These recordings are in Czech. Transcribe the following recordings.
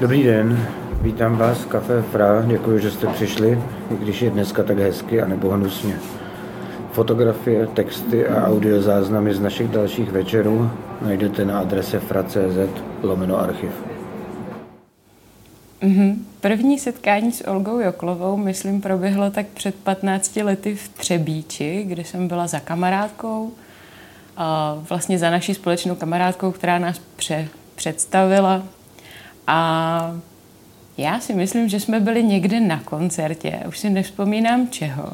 Dobrý den, vítám vás v Café Fra, děkuji, že jste přišli, i když je dneska tak hezky a nebo hnusně. Fotografie, texty a audiozáznamy z našich dalších večerů najdete na adrese fra.cz lomeno archiv. Mm-hmm. První setkání s Olgou Joklovou, myslím, proběhlo tak před 15 lety v Třebíči, kde jsem byla za kamarádkou, a vlastně za naší společnou kamarádkou, která nás pře- představila. A já si myslím, že jsme byli někde na koncertě, už si nevzpomínám čeho.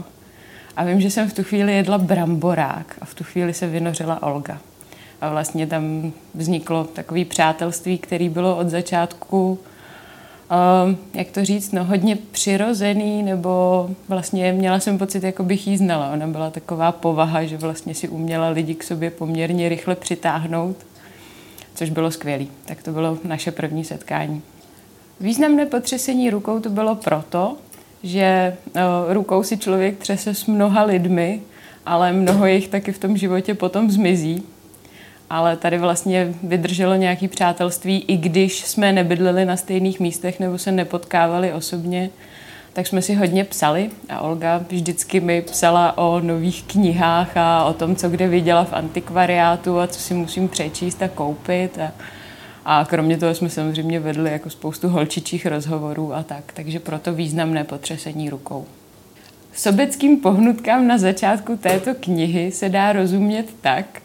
A vím, že jsem v tu chvíli jedla bramborák a v tu chvíli se vynořila Olga. A vlastně tam vzniklo takové přátelství, které bylo od začátku uh, jak to říct, no hodně přirozený, nebo vlastně měla jsem pocit, jako bych jí znala. Ona byla taková povaha, že vlastně si uměla lidi k sobě poměrně rychle přitáhnout, což bylo skvělé. Tak to bylo naše první setkání. Významné potřesení rukou to bylo proto, že uh, rukou si člověk třese s mnoha lidmi, ale mnoho jich taky v tom životě potom zmizí ale tady vlastně vydrželo nějaké přátelství, i když jsme nebydleli na stejných místech nebo se nepotkávali osobně, tak jsme si hodně psali a Olga vždycky mi psala o nových knihách a o tom, co kde viděla v antikvariátu a co si musím přečíst a koupit. A, a kromě toho jsme samozřejmě vedli jako spoustu holčičích rozhovorů a tak, takže proto významné potřesení rukou. Sobeckým pohnutkám na začátku této knihy se dá rozumět tak,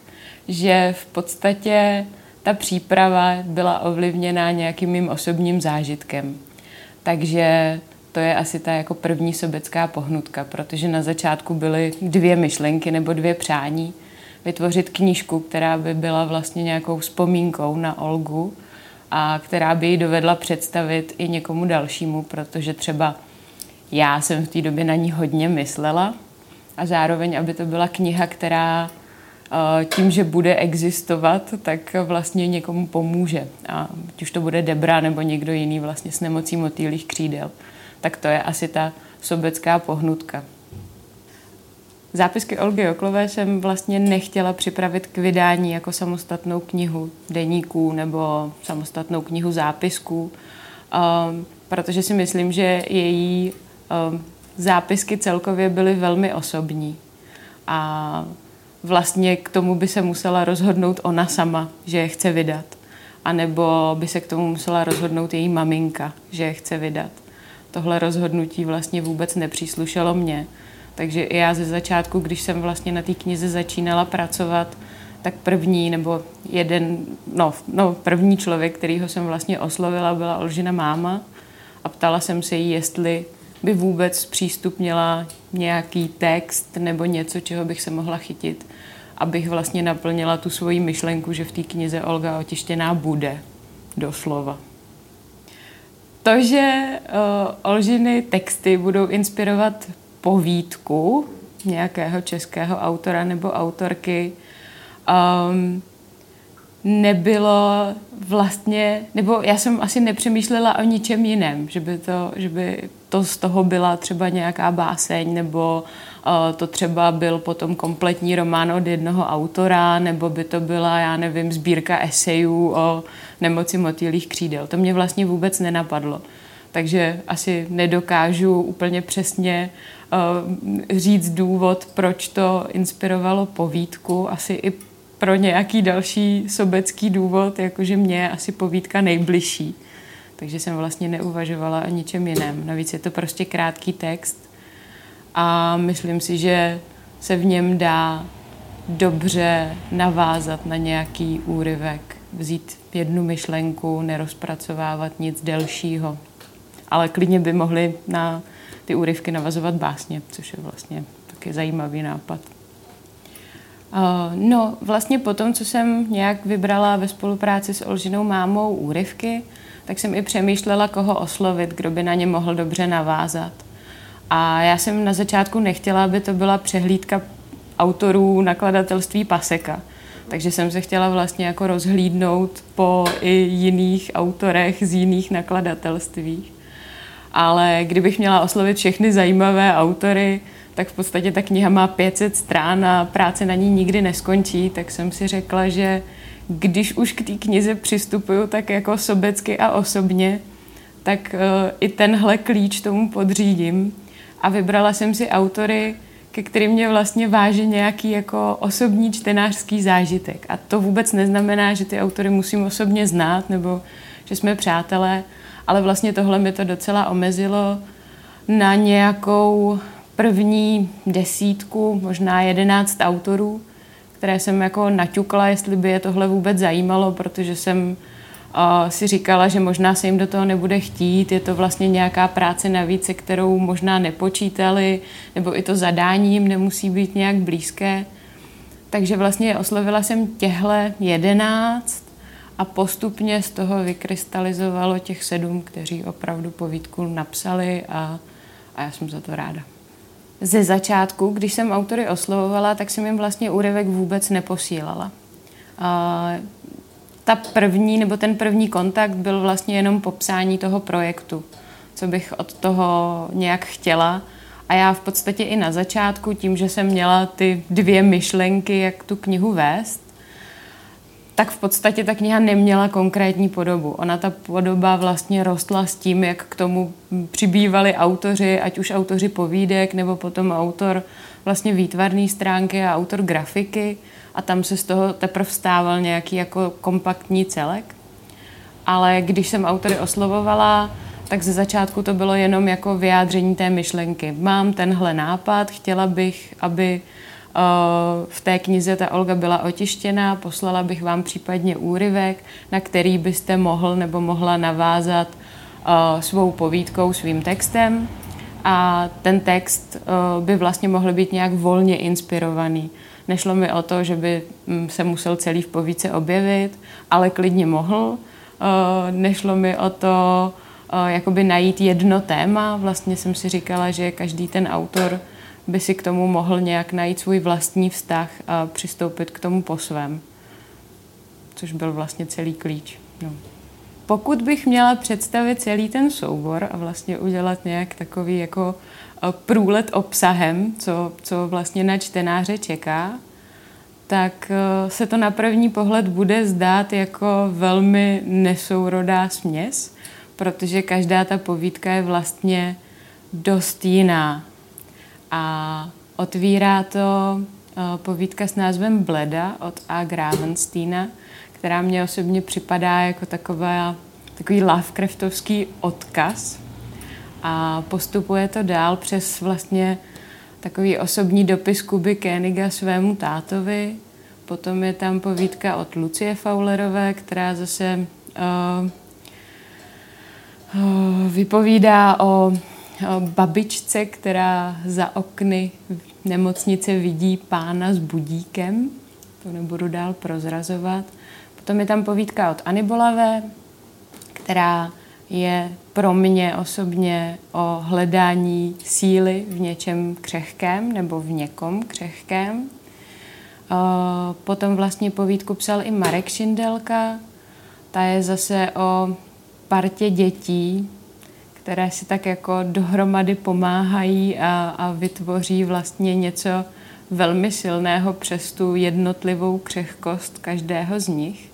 že v podstatě ta příprava byla ovlivněná nějakým mým osobním zážitkem. Takže to je asi ta jako první sobecká pohnutka, protože na začátku byly dvě myšlenky nebo dvě přání. Vytvořit knížku, která by byla vlastně nějakou vzpomínkou na Olgu a která by ji dovedla představit i někomu dalšímu, protože třeba já jsem v té době na ní hodně myslela a zároveň, aby to byla kniha, která tím, že bude existovat, tak vlastně někomu pomůže. A ať už to bude Debra nebo někdo jiný vlastně s nemocí motýlých křídel. Tak to je asi ta sobecká pohnutka. Zápisky Olgy Oklové jsem vlastně nechtěla připravit k vydání jako samostatnou knihu deníků nebo samostatnou knihu zápisků, um, protože si myslím, že její um, zápisky celkově byly velmi osobní. A vlastně k tomu by se musela rozhodnout ona sama, že je chce vydat. A nebo by se k tomu musela rozhodnout její maminka, že je chce vydat. Tohle rozhodnutí vlastně vůbec nepříslušelo mně. Takže i já ze začátku, když jsem vlastně na té knize začínala pracovat, tak první nebo jeden, no, no první člověk, kterýho jsem vlastně oslovila, byla Olžina máma a ptala jsem se jí, jestli by vůbec přístupnila nějaký text nebo něco, čeho bych se mohla chytit, abych vlastně naplnila tu svoji myšlenku, že v té knize Olga otištěná bude, doslova. To, že uh, Olžiny texty budou inspirovat povídku nějakého českého autora nebo autorky, um, nebylo vlastně, nebo já jsem asi nepřemýšlela o ničem jiném, že by to, že by to z toho byla třeba nějaká báseň, nebo uh, to třeba byl potom kompletní román od jednoho autora, nebo by to byla, já nevím, sbírka esejů o nemoci motýlých křídel. To mě vlastně vůbec nenapadlo. Takže asi nedokážu úplně přesně uh, říct důvod, proč to inspirovalo povídku. Asi i pro nějaký další sobecký důvod, jakože mě je asi povídka nejbližší. Takže jsem vlastně neuvažovala o ničem jiném. Navíc je to prostě krátký text a myslím si, že se v něm dá dobře navázat na nějaký úryvek, vzít jednu myšlenku, nerozpracovávat nic delšího. Ale klidně by mohly na ty úryvky navazovat básně, což je vlastně taky zajímavý nápad. No, vlastně po tom, co jsem nějak vybrala ve spolupráci s Olžinou mámou úryvky, tak jsem i přemýšlela, koho oslovit, kdo by na ně mohl dobře navázat. A já jsem na začátku nechtěla, aby to byla přehlídka autorů nakladatelství Paseka. Takže jsem se chtěla vlastně jako rozhlídnout po i jiných autorech z jiných nakladatelství. Ale kdybych měla oslovit všechny zajímavé autory, tak v podstatě ta kniha má 500 strán a práce na ní nikdy neskončí, tak jsem si řekla, že když už k té knize přistupuju tak jako sobecky a osobně, tak uh, i tenhle klíč tomu podřídím. A vybrala jsem si autory, ke kterým mě vlastně váže nějaký jako osobní čtenářský zážitek. A to vůbec neznamená, že ty autory musím osobně znát nebo že jsme přátelé, ale vlastně tohle mi to docela omezilo na nějakou první desítku, možná jedenáct autorů, které jsem jako naťukla, jestli by je tohle vůbec zajímalo, protože jsem si říkala, že možná se jim do toho nebude chtít, je to vlastně nějaká práce navíc, kterou možná nepočítali, nebo i to zadání jim nemusí být nějak blízké. Takže vlastně oslovila jsem těhle jedenáct a postupně z toho vykrystalizovalo těch sedm, kteří opravdu povídku napsali a, a já jsem za to ráda. Ze začátku, když jsem autory oslovovala, tak jsem jim vlastně úryvek vůbec neposílala. A ta první, nebo ten první kontakt byl vlastně jenom popsání toho projektu, co bych od toho nějak chtěla. A já v podstatě i na začátku, tím, že jsem měla ty dvě myšlenky, jak tu knihu vést, tak v podstatě ta kniha neměla konkrétní podobu. Ona ta podoba vlastně rostla s tím, jak k tomu přibývali autoři, ať už autoři povídek, nebo potom autor vlastně výtvarné stránky a autor grafiky a tam se z toho teprve vstával nějaký jako kompaktní celek. Ale když jsem autory oslovovala, tak ze začátku to bylo jenom jako vyjádření té myšlenky. Mám tenhle nápad, chtěla bych, aby v té knize ta Olga byla otištěná, poslala bych vám případně úryvek, na který byste mohl nebo mohla navázat svou povídkou, svým textem a ten text by vlastně mohl být nějak volně inspirovaný. Nešlo mi o to, že by mm, se musel celý v povídce objevit, ale klidně mohl. Nešlo mi o to, jakoby najít jedno téma. Vlastně jsem si říkala, že každý ten autor by si k tomu mohl nějak najít svůj vlastní vztah a přistoupit k tomu po svém. Což byl vlastně celý klíč. No. Pokud bych měla představit celý ten soubor a vlastně udělat nějak takový jako eh, průlet obsahem, co, co vlastně na čtenáře čeká, tak eh, se to na první pohled bude zdát jako velmi nesourodá směs, protože každá ta povídka je vlastně dost jiná a otvírá to eh, povídka s názvem Bleda od A. Gravensteina, která mě osobně připadá jako taková, takový Lovecraftovský odkaz. A postupuje to dál přes vlastně takový osobní dopis Kuby Koeniga svému tátovi. Potom je tam povídka od Lucie Fowlerové, která zase uh, uh, vypovídá o babičce, která za okny nemocnice vidí pána s budíkem. To nebudu dál prozrazovat. Potom je tam povídka od Anibolavé, která je pro mě osobně o hledání síly v něčem křehkém nebo v někom křehkém. Potom vlastně povídku psal i Marek Šindelka. Ta je zase o partě dětí, které si tak jako dohromady pomáhají a, a vytvoří vlastně něco velmi silného přes tu jednotlivou křehkost každého z nich.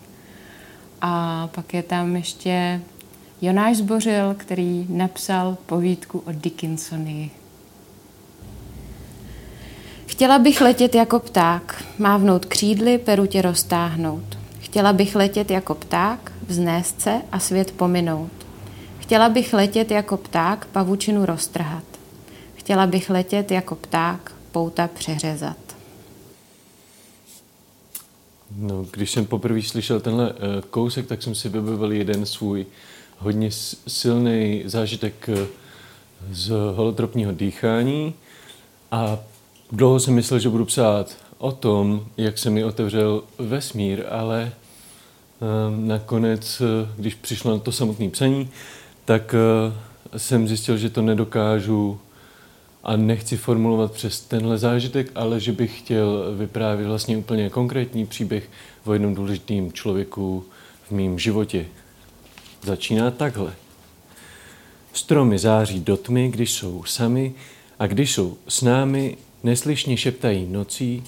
A pak je tam ještě Jonáš Zbořil, který napsal povídku o Dickinsonovi. Chtěla bych letět jako pták, mávnout křídly, peru tě roztáhnout. Chtěla bych letět jako pták, vznést se a svět pominout. Chtěla bych letět jako pták, pavučinu roztrhat. Chtěla bych letět jako pták, pouta přeřezat. No, když jsem poprvé slyšel tenhle uh, kousek, tak jsem si vybavil jeden svůj hodně silný zážitek uh, z holotropního dýchání a dlouho jsem myslel, že budu psát o tom, jak se mi otevřel vesmír, ale uh, nakonec, když přišlo na to samotné psaní, tak jsem zjistil, že to nedokážu a nechci formulovat přes tenhle zážitek, ale že bych chtěl vyprávět vlastně úplně konkrétní příběh o jednom důležitým člověku v mém životě. Začíná takhle. Stromy září do tmy, když jsou sami a když jsou s námi, neslyšně šeptají nocí,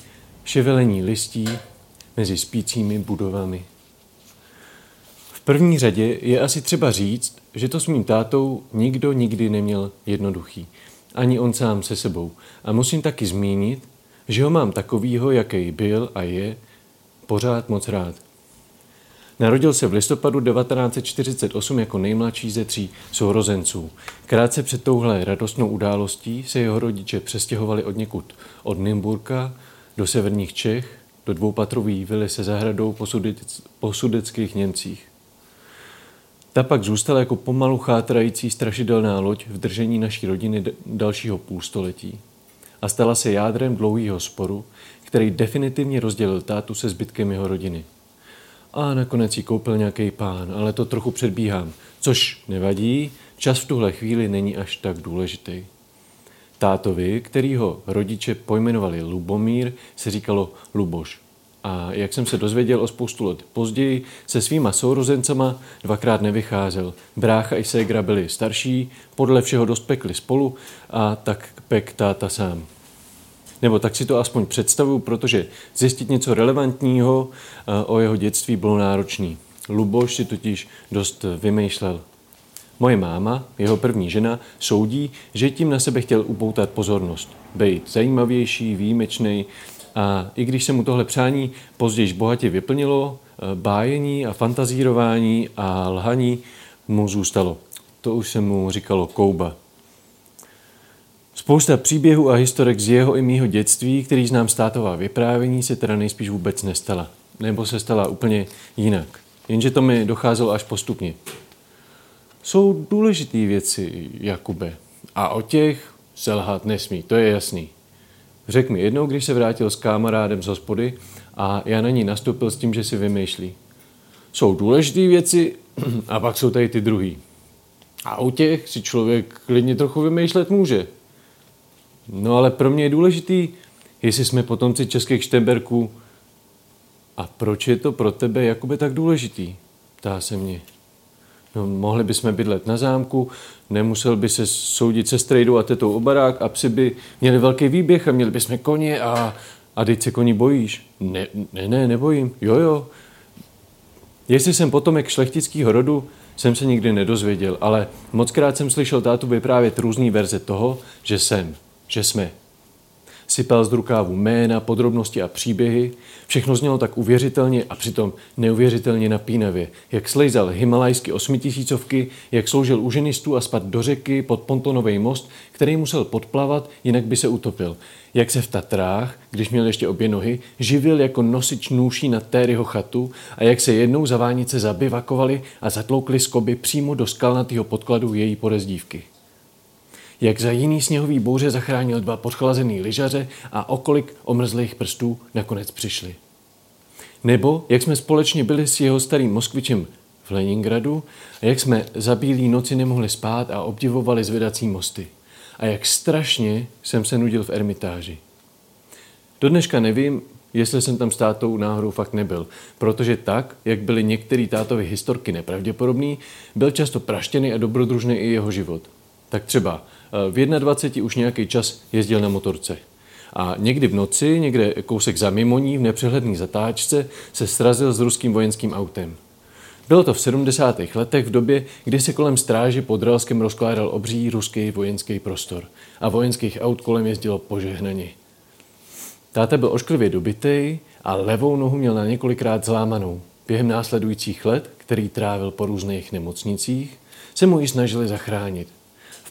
ševelení listí mezi spícími budovami první řadě je asi třeba říct, že to s mým tátou nikdo nikdy neměl jednoduchý. Ani on sám se sebou. A musím taky zmínit, že ho mám takovýho, jaký byl a je, pořád moc rád. Narodil se v listopadu 1948 jako nejmladší ze tří sourozenců. Krátce před touhle radostnou událostí se jeho rodiče přestěhovali od někud od Nymburka do severních Čech, do dvoupatrový vily se zahradou po, sudec, po sudeckých Němcích. Ta pak zůstala jako pomalu chátrající strašidelná loď v držení naší rodiny dalšího půlstoletí a stala se jádrem dlouhého sporu, který definitivně rozdělil tátu se zbytkem jeho rodiny. A nakonec ji koupil nějaký pán, ale to trochu předbíhám, což nevadí, čas v tuhle chvíli není až tak důležitý. Tátovi, který ho rodiče pojmenovali Lubomír, se říkalo Luboš. A jak jsem se dozvěděl o spoustu let později, se svýma sourozencema dvakrát nevycházel. Brácha i ségra byli starší, podle všeho dost pekli spolu a tak pek táta sám. Nebo tak si to aspoň představuju, protože zjistit něco relevantního eh, o jeho dětství bylo náročný. Luboš si totiž dost vymýšlel. Moje máma, jeho první žena, soudí, že tím na sebe chtěl upoutat pozornost. Být zajímavější, výjimečný a i když se mu tohle přání později bohatě vyplnilo, eh, bájení a fantazírování a lhaní mu zůstalo. To už se mu říkalo kouba. Spousta příběhů a historek z jeho i mýho dětství, který znám státová vyprávění, se teda nejspíš vůbec nestala. Nebo se stala úplně jinak. Jenže to mi docházelo až postupně. Jsou důležité věci, Jakube. A o těch selhat nesmí, to je jasný. Řekl mi jednou, když se vrátil s kamarádem z hospody a já na ní nastoupil s tím, že si vymýšlí. Jsou důležité věci a pak jsou tady ty druhý. A u těch si člověk klidně trochu vymýšlet může. No ale pro mě je důležitý, jestli jsme potomci českých štemberků. A proč je to pro tebe jakoby tak důležitý? Ptá se mě. No, mohli bychom bydlet na zámku, nemusel by se soudit se strejdou a tetou o barák a psi by měli velký výběh a měli bychom koně a, a teď se koní bojíš. Ne, ne, ne, nebojím. Jo, jo. Jestli jsem potomek šlechtického rodu, jsem se nikdy nedozvěděl, ale mockrát jsem slyšel tátu vyprávět různý verze toho, že jsem že jsme. Sypal z rukávu jména, podrobnosti a příběhy. Všechno znělo tak uvěřitelně a přitom neuvěřitelně napínavě. Jak slejzal himalajské osmitisícovky, jak sloužil u ženistů a spad do řeky pod pontonový most, který musel podplavat, jinak by se utopil. Jak se v Tatrách, když měl ještě obě nohy, živil jako nosič nůší na Téryho chatu a jak se jednou za vánice zabivakovali a zatloukli skoby přímo do skalnatého podkladu její podezdívky jak za jiný sněhový bouře zachránil dva podchlazený lyžaře a okolik omrzlých prstů nakonec přišli. Nebo jak jsme společně byli s jeho starým Moskvičem v Leningradu a jak jsme za bílý noci nemohli spát a obdivovali zvedací mosty. A jak strašně jsem se nudil v ermitáži. Do dneška nevím, jestli jsem tam s tátou náhodou fakt nebyl, protože tak, jak byly některé tátovy historky nepravděpodobný, byl často praštěný a dobrodružný i jeho život. Tak třeba v 21 už nějaký čas jezdil na motorce. A někdy v noci, někde kousek za Mimoní, v nepřehledné zatáčce, se srazil s ruským vojenským autem. Bylo to v 70. letech v době, kdy se kolem stráže pod Relskem rozkládal obří ruský vojenský prostor a vojenských aut kolem jezdilo požehnaně. Táta byl ošklivě dobitý a levou nohu měl na několikrát zlámanou. Během následujících let, který trávil po různých nemocnicích, se mu ji snažili zachránit.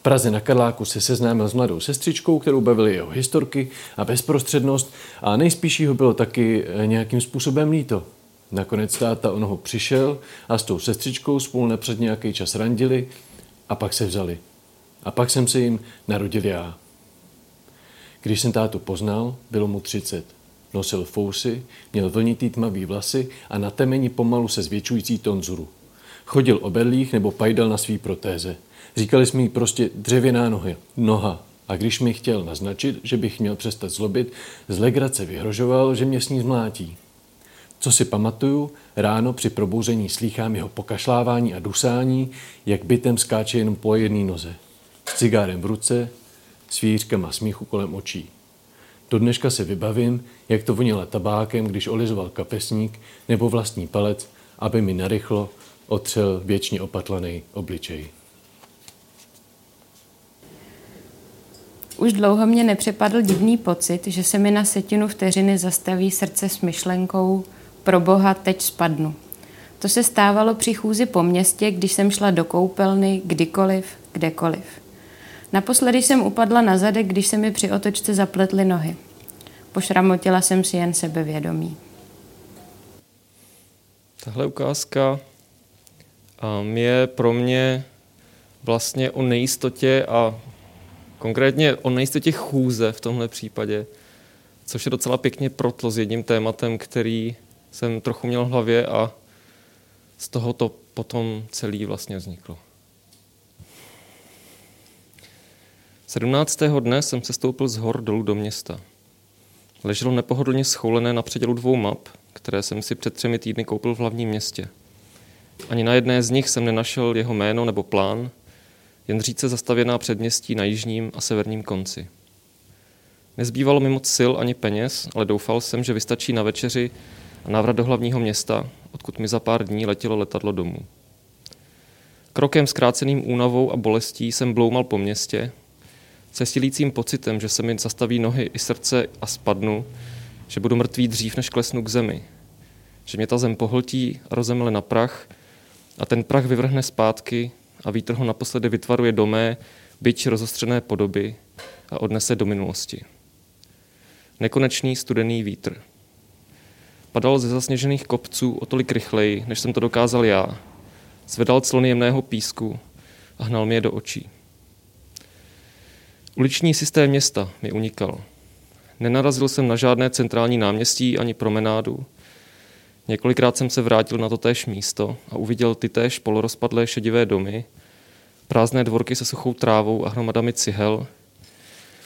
Praze na Karláku se seznámil s mladou sestřičkou, kterou bavili jeho historky a bezprostřednost a nejspíš ho bylo taky eh, nějakým způsobem líto. Nakonec táta o noho přišel a s tou sestřičkou spolu napřed nějaký čas randili a pak se vzali. A pak jsem se jim narodil já. Když jsem tátu poznal, bylo mu 30. Nosil fousy, měl vlnitý tmavý vlasy a na temeni pomalu se zvětšující tonzuru. Chodil o berlích nebo pajdal na svý protéze – Říkali jsme jí prostě dřevěná nohy, noha. A když mi chtěl naznačit, že bych měl přestat zlobit, z legrace vyhrožoval, že mě s ní zmlátí. Co si pamatuju, ráno při probouzení slýchám jeho pokašlávání a dusání, jak bytem skáče jenom po jedné noze. S cigárem v ruce, s a smíchu kolem očí. Do dneška se vybavím, jak to vonilo tabákem, když olizoval kapesník nebo vlastní palec, aby mi narychlo otřel věčně opatlaný obličej. Už dlouho mě nepřepadl divný pocit, že se mi na setinu vteřiny zastaví srdce s myšlenkou pro boha teď spadnu. To se stávalo při chůzi po městě, když jsem šla do koupelny, kdykoliv, kdekoliv. Naposledy jsem upadla na zadek, když se mi při otočce zapletly nohy. Pošramotila jsem si jen sebevědomí. Tahle ukázka je pro mě vlastně o nejistotě a konkrétně o nejistotě chůze v tomhle případě, což je docela pěkně protlo s jedním tématem, který jsem trochu měl v hlavě a z toho to potom celý vlastně vzniklo. 17. dne jsem se stoupil z hor dolů do města. Leželo nepohodlně schoulené na předělu dvou map, které jsem si před třemi týdny koupil v hlavním městě. Ani na jedné z nich jsem nenašel jeho jméno nebo plán, jen říce zastavěná předměstí na jižním a severním konci. Nezbývalo mi moc sil ani peněz, ale doufal jsem, že vystačí na večeři a návrat do hlavního města, odkud mi za pár dní letělo letadlo domů. Krokem zkráceným únavou a bolestí jsem bloumal po městě, se silícím pocitem, že se mi zastaví nohy i srdce a spadnu, že budu mrtvý dřív, než klesnu k zemi, že mě ta zem pohltí a rozemle na prach a ten prach vyvrhne zpátky a vítr ho naposledy vytvaruje do mé, byť rozostřené podoby a odnese do minulosti. Nekonečný studený vítr. Padal ze zasněžených kopců o tolik rychleji, než jsem to dokázal já. Zvedal clony jemného písku a hnal mě do očí. Uliční systém města mi unikal. Nenarazil jsem na žádné centrální náměstí ani promenádu. Několikrát jsem se vrátil na to též místo a uviděl ty též polorozpadlé šedivé domy, prázdné dvorky se suchou trávou a hromadami cihel,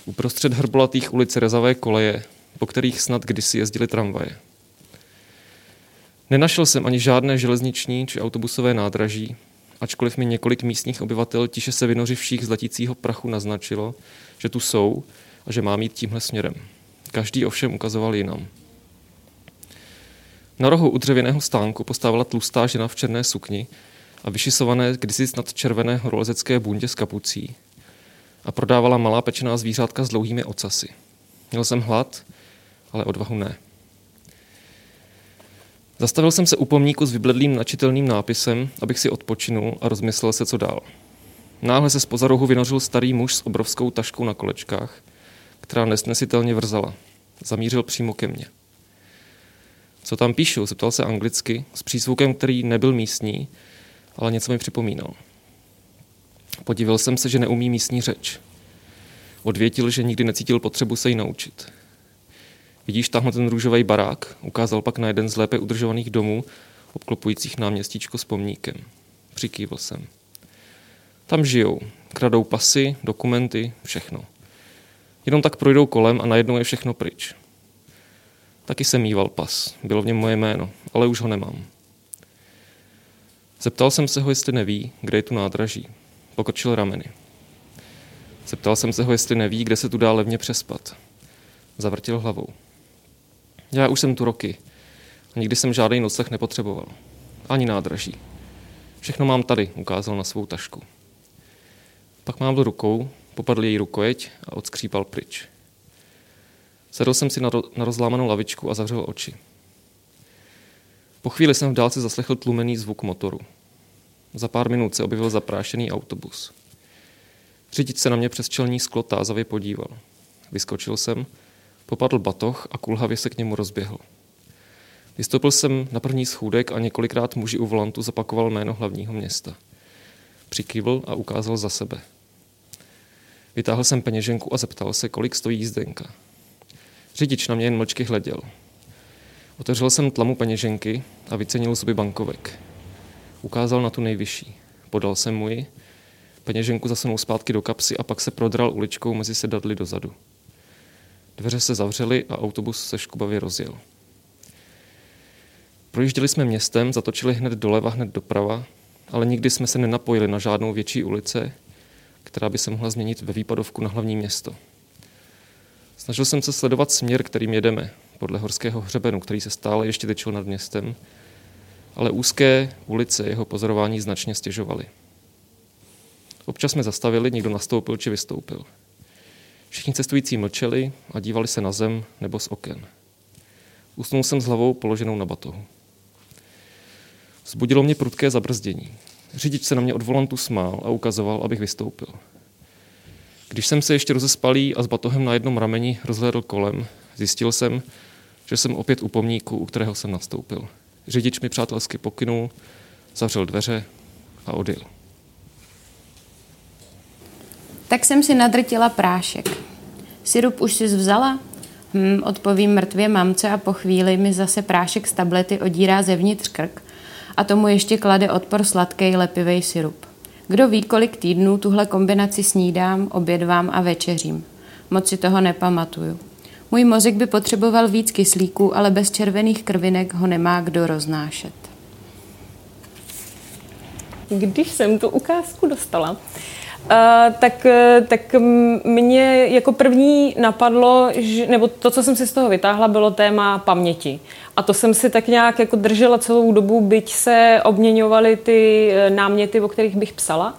uprostřed hrbolatých ulic rezavé koleje, po kterých snad kdysi jezdili tramvaje. Nenašel jsem ani žádné železniční či autobusové nádraží, ačkoliv mi několik místních obyvatel tiše se vynořivších z letícího prachu naznačilo, že tu jsou a že mám jít tímhle směrem. Každý ovšem ukazoval jinam. Na rohu u dřevěného stánku postávala tlustá žena v černé sukni a vyšisované kdysi snad červené horolezecké bundě s kapucí a prodávala malá pečená zvířátka s dlouhými ocasy. Měl jsem hlad, ale odvahu ne. Zastavil jsem se u pomníku s vybledlým načitelným nápisem, abych si odpočinul a rozmyslel se, co dál. Náhle se z rohu vynořil starý muž s obrovskou taškou na kolečkách, která nesnesitelně vrzala. Zamířil přímo ke mně. Co tam píšu? Zeptal se anglicky, s přízvukem, který nebyl místní, ale něco mi připomínal. Podívil jsem se, že neumí místní řeč. Odvětil, že nikdy necítil potřebu se ji naučit. Vidíš tamhle ten růžový barák? Ukázal pak na jeden z lépe udržovaných domů, obklopujících náměstíčko s pomníkem. Přikývil jsem. Tam žijou, kradou pasy, dokumenty, všechno. Jenom tak projdou kolem a najednou je všechno pryč. Taky jsem mýval pas, bylo v něm moje jméno, ale už ho nemám. Zeptal jsem se ho, jestli neví, kde je tu nádraží. Pokrčil rameny. Zeptal jsem se ho, jestli neví, kde se tu dá levně přespat. Zavrtil hlavou. Já už jsem tu roky a nikdy jsem žádný nocleh nepotřeboval. Ani nádraží. Všechno mám tady, ukázal na svou tašku. Pak do rukou, popadl její rukojeť a odskřípal pryč. Sedl jsem si na, ro- na rozlámanou lavičku a zavřel oči. Po chvíli jsem v dálce zaslechl tlumený zvuk motoru. Za pár minut se objevil zaprášený autobus. Řidič se na mě přes čelní sklo tázavě podíval. Vyskočil jsem, popadl batoh a kulhavě se k němu rozběhl. Vystoupil jsem na první schůdek a několikrát muži u volantu zapakoval jméno hlavního města. Přikývl a ukázal za sebe. Vytáhl jsem peněženku a zeptal se, kolik stojí jízdenka. Řidič na mě jen mlčky hleděl. Otevřel jsem tlamu peněženky a vycenil zuby bankovek. Ukázal na tu nejvyšší. Podal jsem mu ji, peněženku zasunul zpátky do kapsy a pak se prodral uličkou mezi sedadly dozadu. Dveře se zavřely a autobus se škubavě rozjel. Projížděli jsme městem, zatočili hned doleva, hned doprava, ale nikdy jsme se nenapojili na žádnou větší ulice, která by se mohla změnit ve výpadovku na hlavní město. Snažil jsem se sledovat směr, kterým jedeme, podle horského hřebenu, který se stále ještě tečil nad městem, ale úzké ulice jeho pozorování značně stěžovaly. Občas jsme zastavili, někdo nastoupil či vystoupil. Všichni cestující mlčeli a dívali se na zem nebo z oken. Usnul jsem s hlavou položenou na batohu. Zbudilo mě prudké zabrzdění. Řidič se na mě od volantu smál a ukazoval, abych vystoupil. Když jsem se ještě rozespalý a s batohem na jednom rameni rozhlédl kolem, zjistil jsem, že jsem opět u pomníku, u kterého jsem nastoupil. Řidič mi přátelsky pokynul, zavřel dveře a odjel. Tak jsem si nadrtila prášek. Syrup už si vzala? Hm, odpovím mrtvě mamce a po chvíli mi zase prášek z tablety odírá zevnitř krk a tomu ještě klade odpor sladký lepivý syrup. Kdo ví, kolik týdnů tuhle kombinaci snídám, obědvám a večeřím. Moc si toho nepamatuju. Můj mozek by potřeboval víc kyslíků, ale bez červených krvinek ho nemá kdo roznášet. Když jsem tu ukázku dostala, Uh, tak, tak mě jako první napadlo, že, nebo to, co jsem si z toho vytáhla, bylo téma paměti. A to jsem si tak nějak jako držela celou dobu, byť se obměňovaly ty eh, náměty, o kterých bych psala.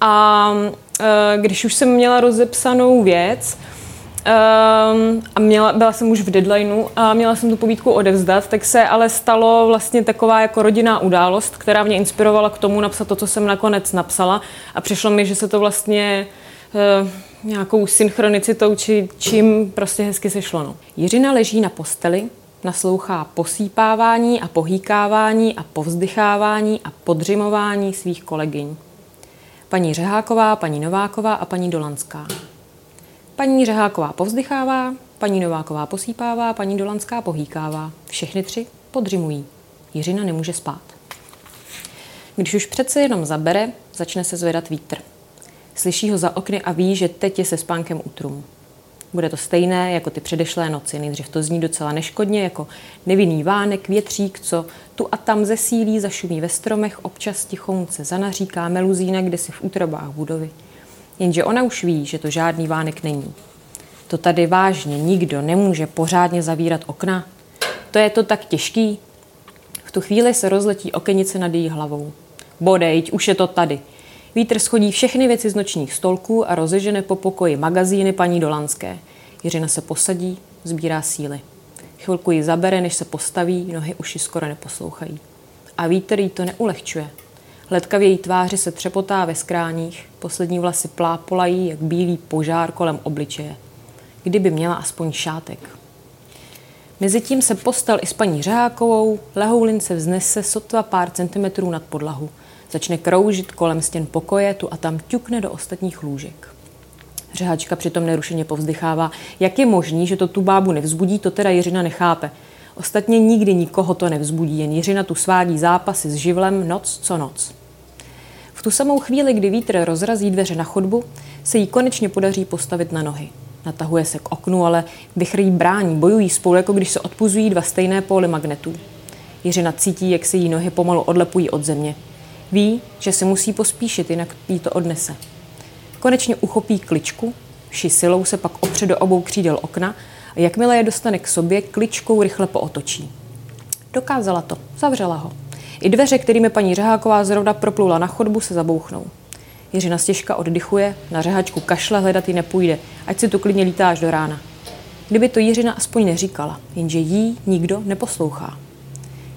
A uh, když už jsem měla rozepsanou věc, Um, a měla, byla jsem už v deadlineu a měla jsem tu povídku odevzdat, tak se ale stalo vlastně taková jako rodinná událost, která mě inspirovala k tomu napsat to, co jsem nakonec napsala a přišlo mi, že se to vlastně uh, nějakou synchronicitou či čím prostě hezky sešlo. No. Jiřina leží na posteli, naslouchá posípávání a pohýkávání a povzdychávání a podřimování svých kolegyň. Paní Řeháková, paní Nováková a paní Dolanská. Paní Řeháková povzdychává, paní Nováková posípává, paní Dolanská pohýkává. Všechny tři podřimují. Jiřina nemůže spát. Když už přece jenom zabere, začne se zvedat vítr. Slyší ho za okny a ví, že teď je se spánkem utrum. Bude to stejné jako ty předešlé noci. Nejdřív to zní docela neškodně, jako nevinný vánek, větřík, co tu a tam zesílí, zašumí ve stromech, občas tichounce zanaříká meluzína kde si v útrobách budovy. Jenže ona už ví, že to žádný vánek není. To tady vážně nikdo nemůže pořádně zavírat okna. To je to tak těžký. V tu chvíli se rozletí okenice nad její hlavou. Bodejť, už je to tady. Vítr schodí všechny věci z nočních stolků a rozežene po pokoji magazíny paní Dolanské. Jiřina se posadí, sbírá síly. Chvilku ji zabere, než se postaví, nohy už ji skoro neposlouchají. A vítr jí to neulehčuje. Ledka v její tváři se třepotá ve skráních, poslední vlasy plápolají, jak bílý požár kolem obličeje. Kdyby měla aspoň šátek. Mezitím se postel i s paní Řehákovou, lehoulin se vznese sotva pár centimetrů nad podlahu. Začne kroužit kolem stěn pokoje, tu a tam ťukne do ostatních lůžek. Řehačka přitom nerušeně povzdychává. Jak je možný, že to tu bábu nevzbudí, to teda Jiřina nechápe. Ostatně nikdy nikoho to nevzbudí, jen Jiřina tu svádí zápasy s živlem noc co noc. V tu samou chvíli, kdy vítr rozrazí dveře na chodbu, se jí konečně podaří postavit na nohy. Natahuje se k oknu, ale vychrý brání, bojují spolu, jako když se odpuzují dva stejné póly magnetů. Jiřina cítí, jak se jí nohy pomalu odlepují od země. Ví, že se musí pospíšit, jinak jí to odnese. Konečně uchopí kličku, vší silou se pak opře do obou křídel okna a jakmile je dostane k sobě, kličkou rychle pootočí. Dokázala to, zavřela ho. I dveře, kterými paní Řeháková zrovna proplula na chodbu, se zabouchnou. Jiřina stěžka oddychuje, na řehačku kašle hledat ji nepůjde, ať si tu klidně lítá až do rána. Kdyby to Jiřina aspoň neříkala, jenže jí nikdo neposlouchá.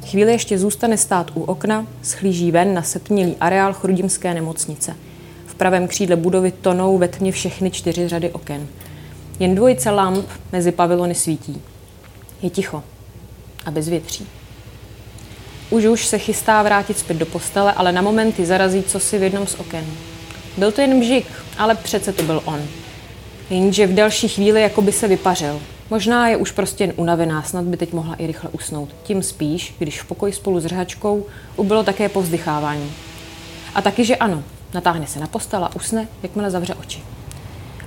Chvíli ještě zůstane stát u okna, schlíží ven na setmělý areál chrudimské nemocnice. V pravém křídle budovy tonou ve tmě všechny čtyři řady oken. Jen dvojice lamp mezi pavilony svítí. Je ticho a bez větří. Už už se chystá vrátit zpět do postele, ale na momenty zarazí co si v jednom z oken. Byl to jen mžik, ale přece to byl on. Jenže v další chvíli jako by se vypařil. Možná je už prostě jen unavená, snad by teď mohla i rychle usnout. Tím spíš, když v pokoji spolu s řehačkou ubylo také povzdychávání. A taky, že ano, natáhne se na postel a usne, jakmile zavře oči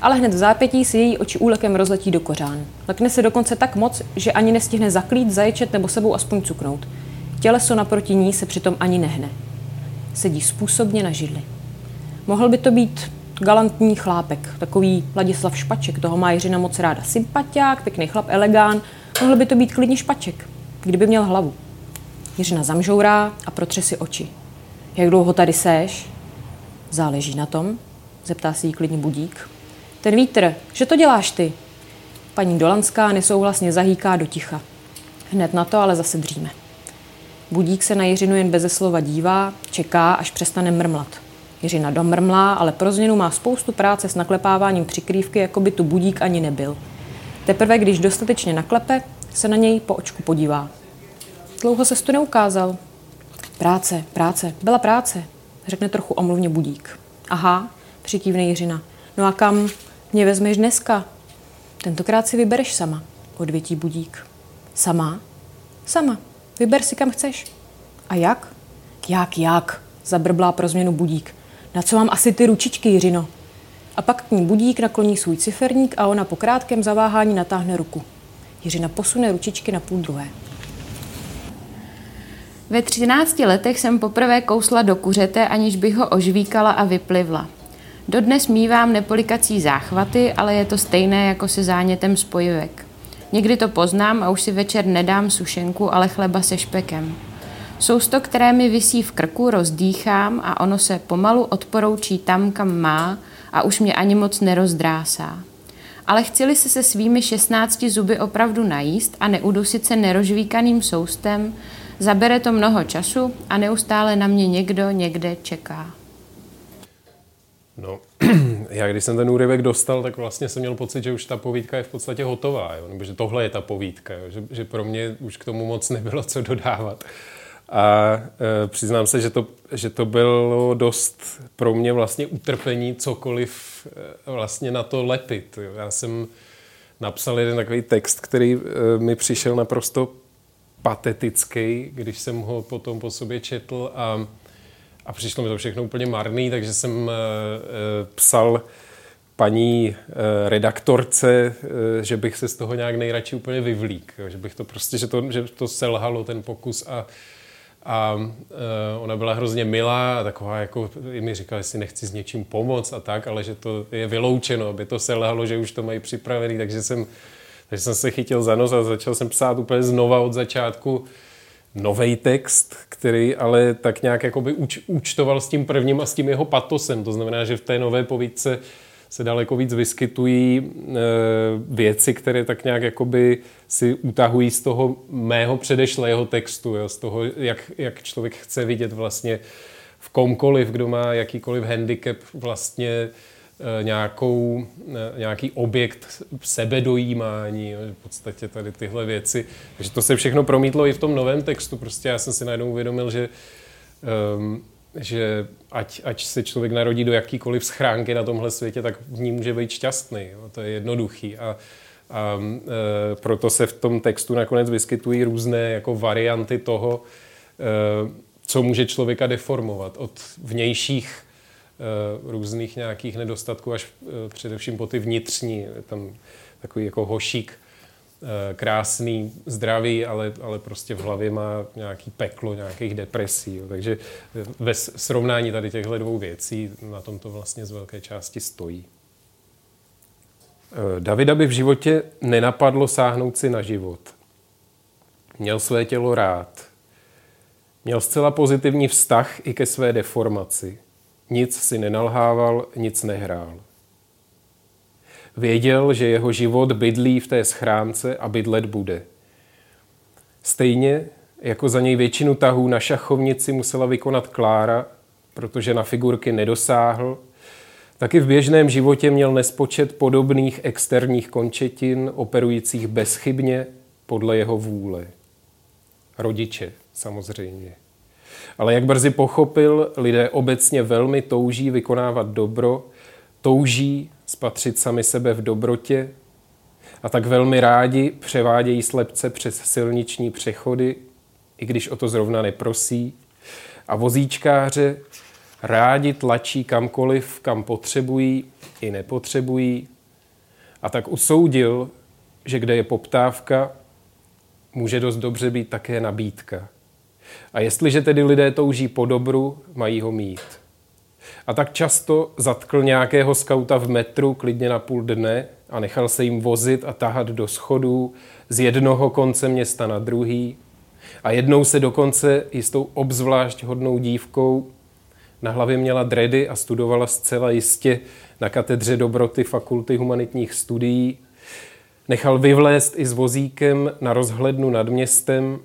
ale hned v zápětí si její oči úlekem rozletí do kořán. Lekne se dokonce tak moc, že ani nestihne zaklít, zaječet nebo sebou aspoň cuknout. Těleso naproti ní se přitom ani nehne. Sedí způsobně na židli. Mohl by to být galantní chlápek, takový Ladislav Špaček, toho má Jiřina moc ráda. Sympatiák, pěkný chlap, elegán, mohl by to být klidně Špaček, kdyby měl hlavu. Jiřina zamžourá a protře si oči. Jak dlouho tady seš? Záleží na tom, zeptá si jí klidně budík. Ten vítr, že to děláš ty? Paní Dolanská nesouhlasně zahýká do ticha. Hned na to ale zase dříme. Budík se na Jiřinu jen beze slova dívá, čeká, až přestane mrmlat. Jiřina domrmlá, ale pro změnu má spoustu práce s naklepáváním přikrývky, jako by tu budík ani nebyl. Teprve, když dostatečně naklepe, se na něj po očku podívá. Dlouho se tu neukázal. Práce, práce, byla práce, řekne trochu omluvně budík. Aha, přikývne Jiřina. No a kam mě vezmeš dneska? Tentokrát si vybereš sama, odvětí budík. Sama? Sama. Vyber si, kam chceš. A jak? Jak, jak? Zabrblá pro změnu budík. Na co mám asi ty ručičky, Jiřino? A pak k ní budík nakloní svůj ciferník a ona po krátkém zaváhání natáhne ruku. Jiřina posune ručičky na půl druhé. Ve 13 letech jsem poprvé kousla do kuřete, aniž bych ho ožvíkala a vyplivla. Dodnes mívám nepolikací záchvaty, ale je to stejné jako se zánětem spojivek. Někdy to poznám a už si večer nedám sušenku, ale chleba se špekem. Sousto, které mi visí v krku, rozdýchám a ono se pomalu odporoučí tam, kam má a už mě ani moc nerozdrásá. Ale chci se se svými 16 zuby opravdu najíst a neudusit se nerožvíkaným soustem, zabere to mnoho času a neustále na mě někdo někde čeká. No, já když jsem ten úryvek dostal, tak vlastně jsem měl pocit, že už ta povídka je v podstatě hotová, jo? nebo že tohle je ta povídka, jo? Že, že pro mě už k tomu moc nebylo co dodávat. A e, přiznám se, že to, že to bylo dost pro mě vlastně utrpení cokoliv e, vlastně na to lepit. Jo? Já jsem napsal jeden takový text, který e, mi přišel naprosto patetický, když jsem ho potom po sobě četl a a přišlo mi to všechno úplně marný, takže jsem uh, psal paní uh, redaktorce, že bych se z toho nějak nejradši úplně vyvlík, že bych to prostě, že to, že to selhalo ten pokus a a ona byla hrozně milá a taková jako, i mi říkala, jestli nechci s něčím pomoct a tak, ale že to je vyloučeno, aby to selhalo, že už to mají připravený, takže jsem, takže jsem se chytil za nos a začal jsem psát úplně znova od začátku nový text, který ale tak nějak jakoby uč, účtoval s tím prvním a s tím jeho patosem. To znamená, že v té nové povídce se daleko víc vyskytují e, věci, které tak nějak jakoby si utahují z toho mého předešlého textu, jo, z toho, jak, jak člověk chce vidět vlastně v komkoliv, kdo má jakýkoliv handicap vlastně nějakou, eh, nějaký objekt sebedojímání, v podstatě tady tyhle věci. Takže to se všechno promítlo i v tom novém textu. Prostě já jsem si najednou uvědomil, že, um, že ať, ať se člověk narodí do jakýkoliv schránky na tomhle světě, tak v ní může být šťastný. Jo? To je jednoduchý. A, a e, proto se v tom textu nakonec vyskytují různé jako varianty toho, e, co může člověka deformovat od vnějších Eh, různých nějakých nedostatků, až eh, především po ty vnitřní. Je tam takový jako hošík, eh, krásný, zdravý, ale, ale prostě v hlavě má nějaký peklo, nějakých depresí. Jo. Takže ve srovnání tady těchto dvou věcí na tom to vlastně z velké části stojí. Davida by v životě nenapadlo sáhnout si na život. Měl své tělo rád. Měl zcela pozitivní vztah i ke své deformaci – nic si nenalhával, nic nehrál. Věděl, že jeho život bydlí v té schránce a bydlet bude. Stejně jako za něj většinu tahů na šachovnici musela vykonat Klára, protože na figurky nedosáhl, taky v běžném životě měl nespočet podobných externích končetin, operujících bezchybně podle jeho vůle. Rodiče, samozřejmě. Ale jak brzy pochopil, lidé obecně velmi touží vykonávat dobro, touží spatřit sami sebe v dobrotě a tak velmi rádi převádějí slepce přes silniční přechody, i když o to zrovna neprosí, a vozíčkáře rádi tlačí kamkoliv, kam potřebují i nepotřebují, a tak usoudil, že kde je poptávka, může dost dobře být také nabídka. A jestliže tedy lidé touží po dobru, mají ho mít. A tak často zatkl nějakého skauta v metru klidně na půl dne a nechal se jim vozit a tahat do schodů z jednoho konce města na druhý. A jednou se dokonce jistou obzvlášť hodnou dívkou na hlavě měla dredy a studovala zcela jistě na katedře dobroty Fakulty humanitních studií. Nechal vyvlézt i s vozíkem na rozhlednu nad městem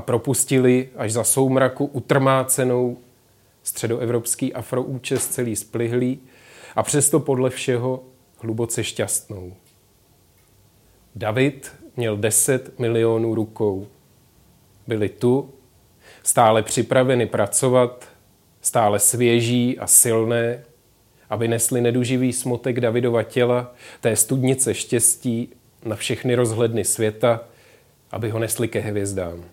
propustili až za soumraku utrmácenou středoevropský afroúčes celý splihlý a přesto podle všeho hluboce šťastnou. David měl 10 milionů rukou. Byli tu, stále připraveni pracovat, stále svěží a silné, aby nesli neduživý smutek Davidova těla, té studnice štěstí na všechny rozhledny světa, aby ho nesli ke hvězdám.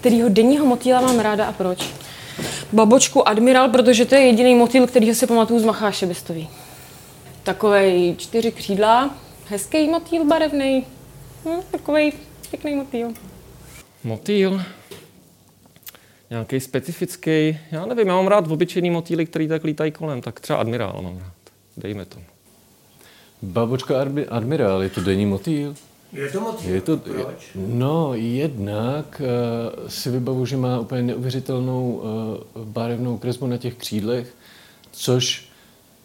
Kterýho denního motýla mám ráda a proč? Babočku Admiral, protože to je jediný motýl, kterýho si pamatuju z Macháše Bestový. Takovej čtyři křídla, hezký motýl, barevný. Hm, takovej pěkný motýl. Motýl? Nějaký specifický, já nevím, já mám rád obyčejný motýly, který tak lítají kolem, tak třeba Admirál mám rád. Dejme to. Babočka Arbi- Admirál, je to denní motýl? Je to moc? Je to, Proč? No, jednak uh, si vybavu, že má úplně neuvěřitelnou uh, barevnou kresbu na těch křídlech, což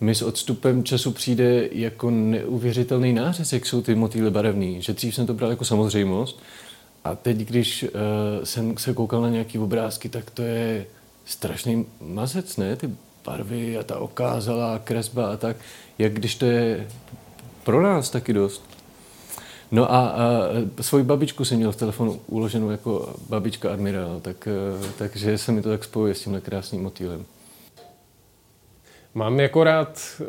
mi s odstupem času přijde jako neuvěřitelný nářez, jak jsou ty motýly barevný. Že dřív jsem to bral jako samozřejmost a teď, když uh, jsem se koukal na nějaký obrázky, tak to je strašný mazec, ne? Ty barvy a ta okázalá kresba a tak, jak když to je pro nás taky dost. No a, a svoji babičku jsem měl v telefonu uloženou jako babička admirál, tak, takže se mi to tak spojuje s tímhle krásným motýlem. Mám jako rád uh,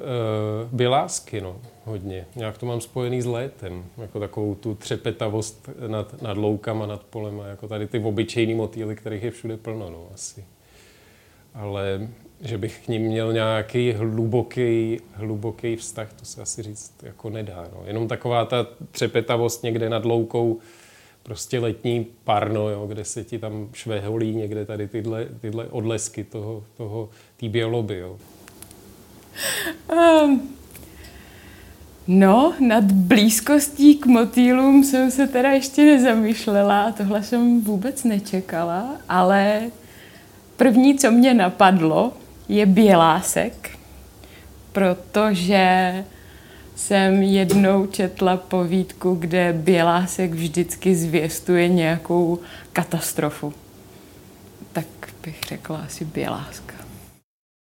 bělásky, no, hodně. Nějak to mám spojený s létem. Jako takovou tu třepetavost nad, nad loukama, nad polem. Jako tady ty obyčejný motýly, kterých je všude plno, no, asi. Ale že bych k ním měl nějaký hluboký, hluboký vztah, to se asi říct jako nedá. No. Jenom taková ta třepetavost někde nad loukou, prostě letní parno, jo, kde se ti tam šveholí někde tady tyhle, tyhle odlesky toho, toho té bioloby. Jo. Um, no, nad blízkostí k motýlům jsem se teda ještě nezamýšlela, tohle jsem vůbec nečekala, ale první, co mě napadlo, je Bělásek, protože jsem jednou četla povídku, kde Bělásek vždycky zvěstuje nějakou katastrofu. Tak bych řekla asi Běláska.